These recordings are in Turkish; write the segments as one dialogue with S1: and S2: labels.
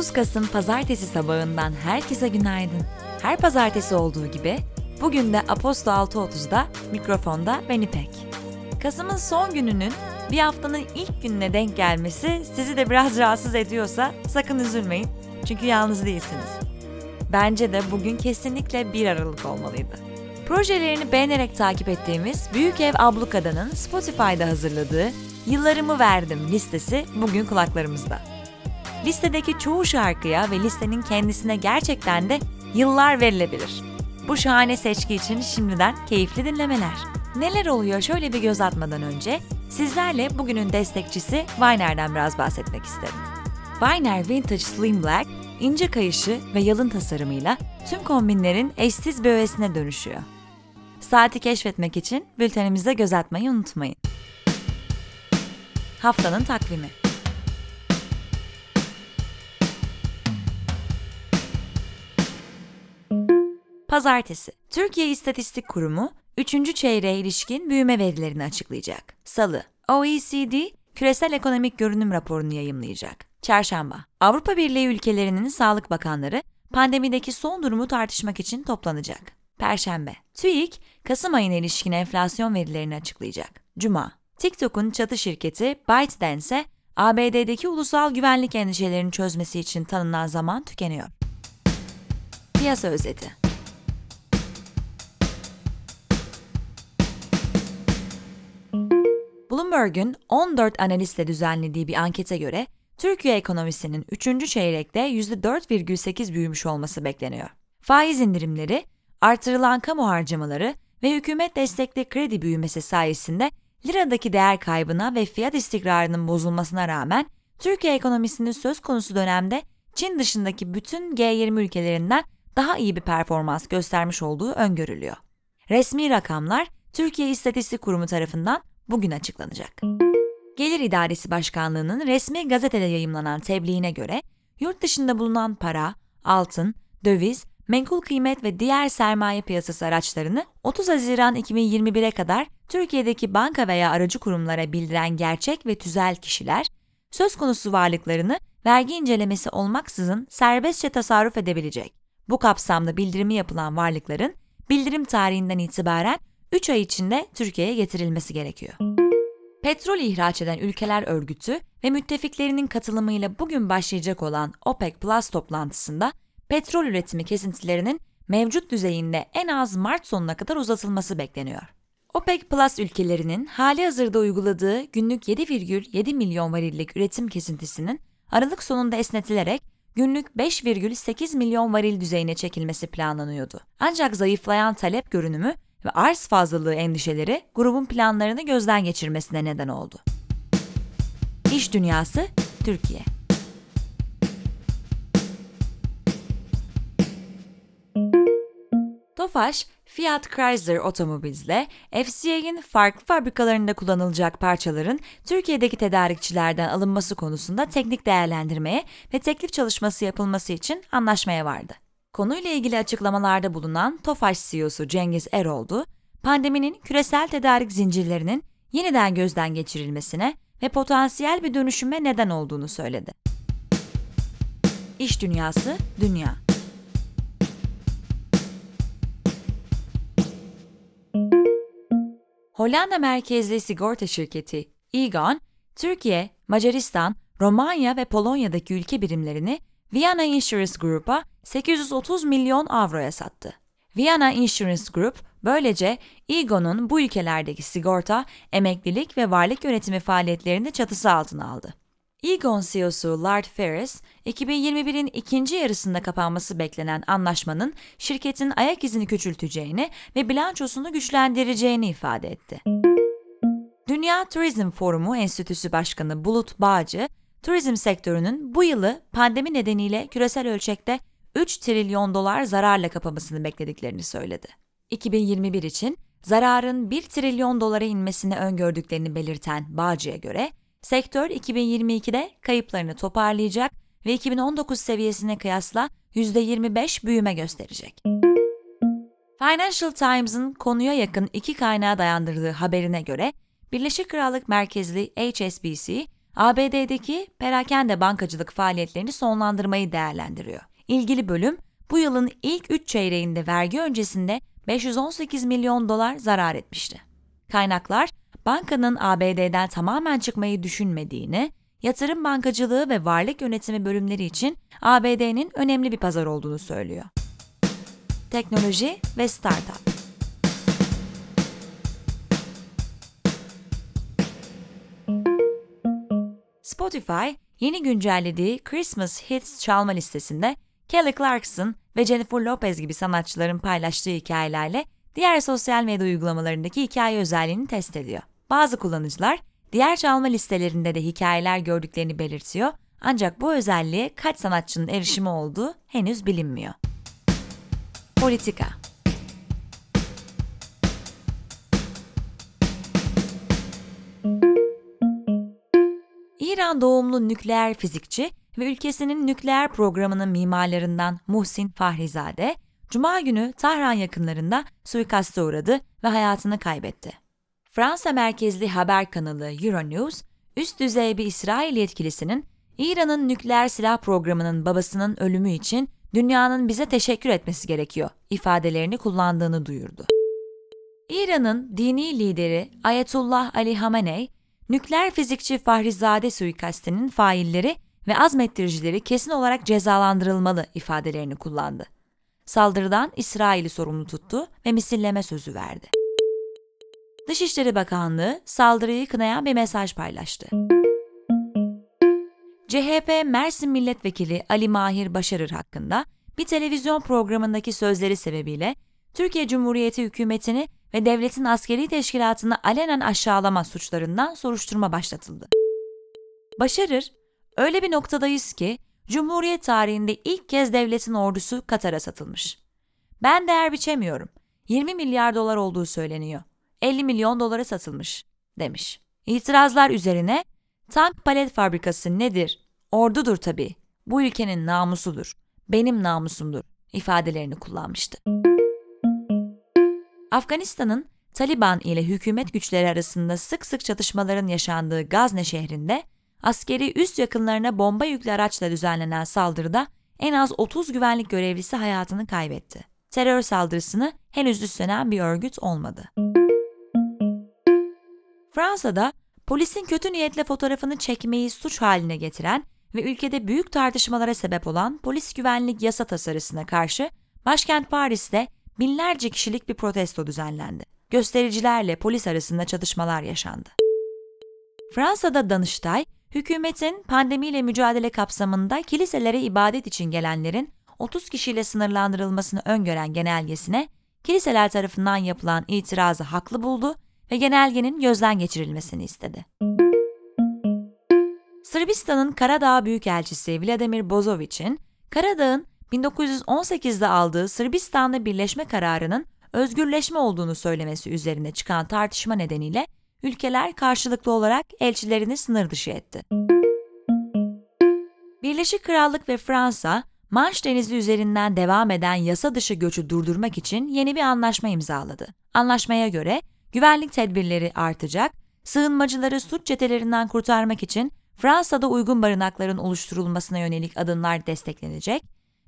S1: 30 Kasım pazartesi sabahından herkese günaydın. Her pazartesi olduğu gibi bugün de Aposto 6.30'da mikrofonda ben İpek. Kasım'ın son gününün bir haftanın ilk gününe denk gelmesi sizi de biraz rahatsız ediyorsa sakın üzülmeyin. Çünkü yalnız değilsiniz. Bence de bugün kesinlikle 1 Aralık olmalıydı. Projelerini beğenerek takip ettiğimiz Büyük Ev Ablukada'nın Spotify'da hazırladığı Yıllarımı Verdim listesi bugün kulaklarımızda. Listedeki çoğu şarkıya ve listenin kendisine gerçekten de yıllar verilebilir. Bu şahane seçki için şimdiden keyifli dinlemeler. Neler oluyor şöyle bir göz atmadan önce sizlerle bugünün destekçisi Viner'den biraz bahsetmek isterim. Viner Vintage Slim Black, ince kayışı ve yalın tasarımıyla tüm kombinlerin eşsiz bir öğesine dönüşüyor. Saati keşfetmek için bültenimize göz atmayı unutmayın. Haftanın takvimi Pazartesi, Türkiye İstatistik Kurumu 3. çeyreğe ilişkin büyüme verilerini açıklayacak. Salı, OECD küresel ekonomik görünüm raporunu yayımlayacak. Çarşamba, Avrupa Birliği ülkelerinin sağlık bakanları pandemideki son durumu tartışmak için toplanacak. Perşembe, TÜİK Kasım ayına ilişkin enflasyon verilerini açıklayacak. Cuma, TikTok'un çatı şirketi ByteDance'e ABD'deki ulusal güvenlik endişelerini çözmesi için tanınan zaman tükeniyor. Piyasa özeti Bloomberg'un 14 analistle düzenlediği bir ankete göre Türkiye ekonomisinin 3. çeyrekte %4,8 büyümüş olması bekleniyor. Faiz indirimleri, artırılan kamu harcamaları ve hükümet destekli kredi büyümesi sayesinde liradaki değer kaybına ve fiyat istikrarının bozulmasına rağmen Türkiye ekonomisinin söz konusu dönemde Çin dışındaki bütün G20 ülkelerinden daha iyi bir performans göstermiş olduğu öngörülüyor. Resmi rakamlar Türkiye İstatistik Kurumu tarafından bugün açıklanacak. Gelir İdaresi Başkanlığı'nın resmi gazetede yayımlanan tebliğine göre yurt dışında bulunan para, altın, döviz, menkul kıymet ve diğer sermaye piyasası araçlarını 30 Haziran 2021'e kadar Türkiye'deki banka veya aracı kurumlara bildiren gerçek ve tüzel kişiler, söz konusu varlıklarını vergi incelemesi olmaksızın serbestçe tasarruf edebilecek. Bu kapsamda bildirimi yapılan varlıkların bildirim tarihinden itibaren 3 ay içinde Türkiye'ye getirilmesi gerekiyor. Petrol ihraç eden ülkeler örgütü ve müttefiklerinin katılımıyla bugün başlayacak olan OPEC Plus toplantısında petrol üretimi kesintilerinin mevcut düzeyinde en az Mart sonuna kadar uzatılması bekleniyor. OPEC Plus ülkelerinin hali hazırda uyguladığı günlük 7,7 milyon varillik üretim kesintisinin Aralık sonunda esnetilerek günlük 5,8 milyon varil düzeyine çekilmesi planlanıyordu. Ancak zayıflayan talep görünümü ve arz fazlalığı endişeleri grubun planlarını gözden geçirmesine neden oldu. İş Dünyası Türkiye Tofaş, Fiat Chrysler Automobils'le FCA'nin farklı fabrikalarında kullanılacak parçaların Türkiye'deki tedarikçilerden alınması konusunda teknik değerlendirmeye ve teklif çalışması yapılması için anlaşmaya vardı. Konuyla ilgili açıklamalarda bulunan Tofaş CEO'su Cengiz Eroldu, pandeminin küresel tedarik zincirlerinin yeniden gözden geçirilmesine ve potansiyel bir dönüşüme neden olduğunu söyledi. İş Dünyası Dünya Hollanda merkezli sigorta şirketi Egon, Türkiye, Macaristan, Romanya ve Polonya'daki ülke birimlerini Vienna Insurance Group'a 830 milyon avroya sattı. Vienna Insurance Group böylece Egon'un bu ülkelerdeki sigorta, emeklilik ve varlık yönetimi faaliyetlerini çatısı altına aldı. Egon CEO'su Lard Ferris, 2021'in ikinci yarısında kapanması beklenen anlaşmanın şirketin ayak izini küçülteceğini ve bilançosunu güçlendireceğini ifade etti. Dünya Turizm Forumu Enstitüsü Başkanı Bulut Bağcı, turizm sektörünün bu yılı pandemi nedeniyle küresel ölçekte 3 trilyon dolar zararla kapamasını beklediklerini söyledi. 2021 için zararın 1 trilyon dolara inmesini öngördüklerini belirten Bağcı'ya göre, sektör 2022'de kayıplarını toparlayacak ve 2019 seviyesine kıyasla %25 büyüme gösterecek. Financial Times'ın konuya yakın iki kaynağa dayandırdığı haberine göre, Birleşik Krallık merkezli HSBC, ABD'deki perakende bankacılık faaliyetlerini sonlandırmayı değerlendiriyor. İlgili bölüm bu yılın ilk 3 çeyreğinde vergi öncesinde 518 milyon dolar zarar etmişti. Kaynaklar bankanın ABD'den tamamen çıkmayı düşünmediğini, yatırım bankacılığı ve varlık yönetimi bölümleri için ABD'nin önemli bir pazar olduğunu söylüyor. Teknoloji ve Startup Spotify, yeni güncellediği Christmas Hits çalma listesinde Kelly Clarkson ve Jennifer Lopez gibi sanatçıların paylaştığı hikayelerle diğer sosyal medya uygulamalarındaki hikaye özelliğini test ediyor. Bazı kullanıcılar diğer çalma listelerinde de hikayeler gördüklerini belirtiyor ancak bu özelliğe kaç sanatçının erişimi olduğu henüz bilinmiyor. Politika İran doğumlu nükleer fizikçi ve ülkesinin nükleer programının mimarlarından Muhsin Fahrizade, Cuma günü Tahran yakınlarında suikaste uğradı ve hayatını kaybetti. Fransa merkezli haber kanalı Euronews, üst düzey bir İsrail yetkilisinin İran'ın nükleer silah programının babasının ölümü için dünyanın bize teşekkür etmesi gerekiyor ifadelerini kullandığını duyurdu. İran'ın dini lideri Ayetullah Ali Hamenei, nükleer fizikçi Fahrizade suikastinin failleri ve azmettiricileri kesin olarak cezalandırılmalı ifadelerini kullandı. Saldırıdan İsrail'i sorumlu tuttu ve misilleme sözü verdi. Dışişleri Bakanlığı saldırıyı kınayan bir mesaj paylaştı. CHP Mersin Milletvekili Ali Mahir Başarır hakkında bir televizyon programındaki sözleri sebebiyle Türkiye Cumhuriyeti hükümetini ve devletin askeri teşkilatını alenen aşağılama suçlarından soruşturma başlatıldı. Başarır, öyle bir noktadayız ki Cumhuriyet tarihinde ilk kez devletin ordusu Katar'a satılmış. Ben değer biçemiyorum. 20 milyar dolar olduğu söyleniyor. 50 milyon dolara satılmış, demiş. İtirazlar üzerine tank palet fabrikası nedir? Ordudur tabii. Bu ülkenin namusudur. Benim namusumdur ifadelerini kullanmıştı. Afganistan'ın Taliban ile hükümet güçleri arasında sık sık çatışmaların yaşandığı Gazne şehrinde askeri üst yakınlarına bomba yüklü araçla düzenlenen saldırıda en az 30 güvenlik görevlisi hayatını kaybetti. Terör saldırısını henüz üstlenen bir örgüt olmadı. Fransa'da polisin kötü niyetle fotoğrafını çekmeyi suç haline getiren ve ülkede büyük tartışmalara sebep olan polis güvenlik yasa tasarısına karşı başkent Paris'te binlerce kişilik bir protesto düzenlendi. Göstericilerle polis arasında çatışmalar yaşandı. Fransa'da Danıştay, hükümetin pandemiyle mücadele kapsamında kiliselere ibadet için gelenlerin 30 kişiyle sınırlandırılmasını öngören genelgesine kiliseler tarafından yapılan itirazı haklı buldu ve genelgenin gözden geçirilmesini istedi. Sırbistan'ın Karadağ Büyükelçisi Vladimir Bozoviç'in Karadağ'ın 1918'de aldığı Sırbistan'la birleşme kararının özgürleşme olduğunu söylemesi üzerine çıkan tartışma nedeniyle ülkeler karşılıklı olarak elçilerini sınır dışı etti. Birleşik Krallık ve Fransa, Manş Denizi üzerinden devam eden yasa dışı göçü durdurmak için yeni bir anlaşma imzaladı. Anlaşmaya göre güvenlik tedbirleri artacak, sığınmacıları suç çetelerinden kurtarmak için Fransa'da uygun barınakların oluşturulmasına yönelik adımlar desteklenecek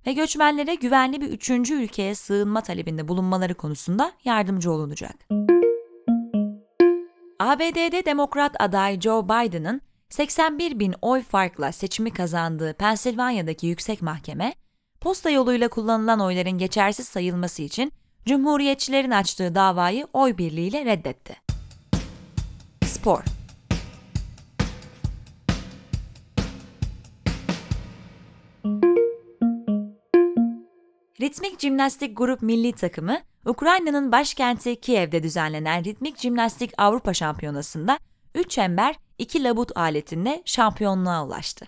S1: ve göçmenlere güvenli bir üçüncü ülkeye sığınma talebinde bulunmaları konusunda yardımcı olunacak. ABD'de Demokrat aday Joe Biden'ın 81 bin oy farkla seçimi kazandığı Pensilvanya'daki yüksek mahkeme, posta yoluyla kullanılan oyların geçersiz sayılması için Cumhuriyetçilerin açtığı davayı oy birliğiyle reddetti. Spor Ritmik Jimnastik Grup milli takımı, Ukrayna'nın başkenti Kiev'de düzenlenen Ritmik Jimnastik Avrupa Şampiyonası'nda 3 çember 2 labut aletinde şampiyonluğa ulaştı.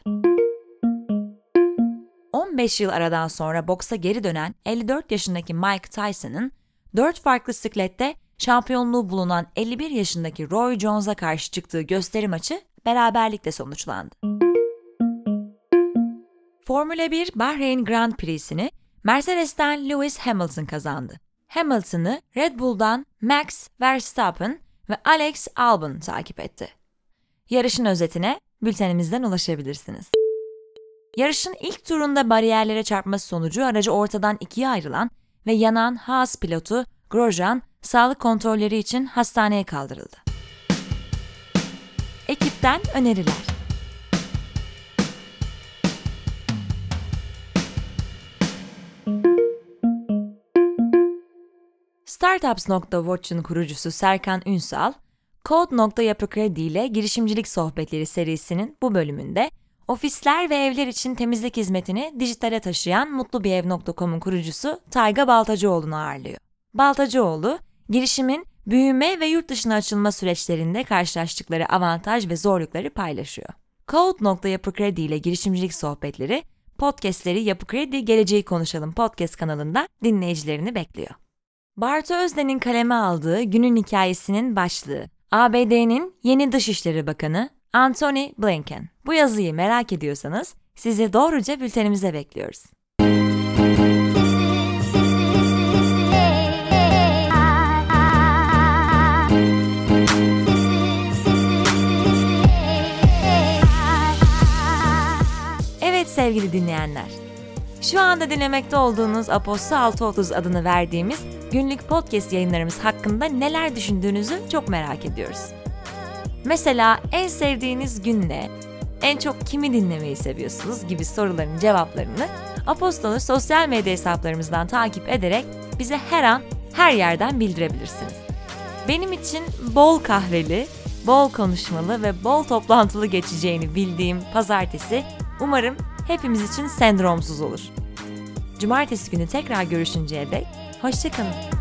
S1: 15 yıl aradan sonra boksa geri dönen 54 yaşındaki Mike Tyson'ın 4 farklı siklette şampiyonluğu bulunan 51 yaşındaki Roy Jones'a karşı çıktığı gösteri maçı beraberlikle sonuçlandı. Formula 1 Bahreyn Grand Prix'sini Mercedes'ten Lewis Hamilton kazandı. Hamilton'ı Red Bull'dan Max Verstappen ve Alex Albon takip etti. Yarışın özetine bültenimizden ulaşabilirsiniz. Yarışın ilk turunda bariyerlere çarpması sonucu aracı ortadan ikiye ayrılan ve yanan Haas pilotu Grosjean sağlık kontrolleri için hastaneye kaldırıldı. Ekipten öneriler. Startups.watch'un kurucusu Serkan Ünsal, Code.yapı ile girişimcilik sohbetleri serisinin bu bölümünde ofisler ve evler için temizlik hizmetini dijitale taşıyan mutlubirev.com'un kurucusu Tayga Baltacıoğlu'nu ağırlıyor. Baltacıoğlu, girişimin büyüme ve yurt dışına açılma süreçlerinde karşılaştıkları avantaj ve zorlukları paylaşıyor. Code.yapı ile girişimcilik sohbetleri, podcastleri Yapı Kredi Geleceği Konuşalım podcast kanalında dinleyicilerini bekliyor. Bartu Özden'in kaleme aldığı günün hikayesinin başlığı, ABD'nin yeni Dışişleri Bakanı Antony Blinken. Bu yazıyı merak ediyorsanız sizi doğruca bültenimize bekliyoruz. Evet sevgili dinleyenler. Şu anda dinlemekte olduğunuz Aposto 630 adını verdiğimiz günlük podcast yayınlarımız hakkında neler düşündüğünüzü çok merak ediyoruz. Mesela en sevdiğiniz gün ne? En çok kimi dinlemeyi seviyorsunuz gibi soruların cevaplarını Apostol'u sosyal medya hesaplarımızdan takip ederek bize her an her yerden bildirebilirsiniz. Benim için bol kahveli, bol konuşmalı ve bol toplantılı geçeceğini bildiğim pazartesi umarım hepimiz için sendromsuz olur. Cumartesi günü tekrar görüşünceye dek hoşçakalın.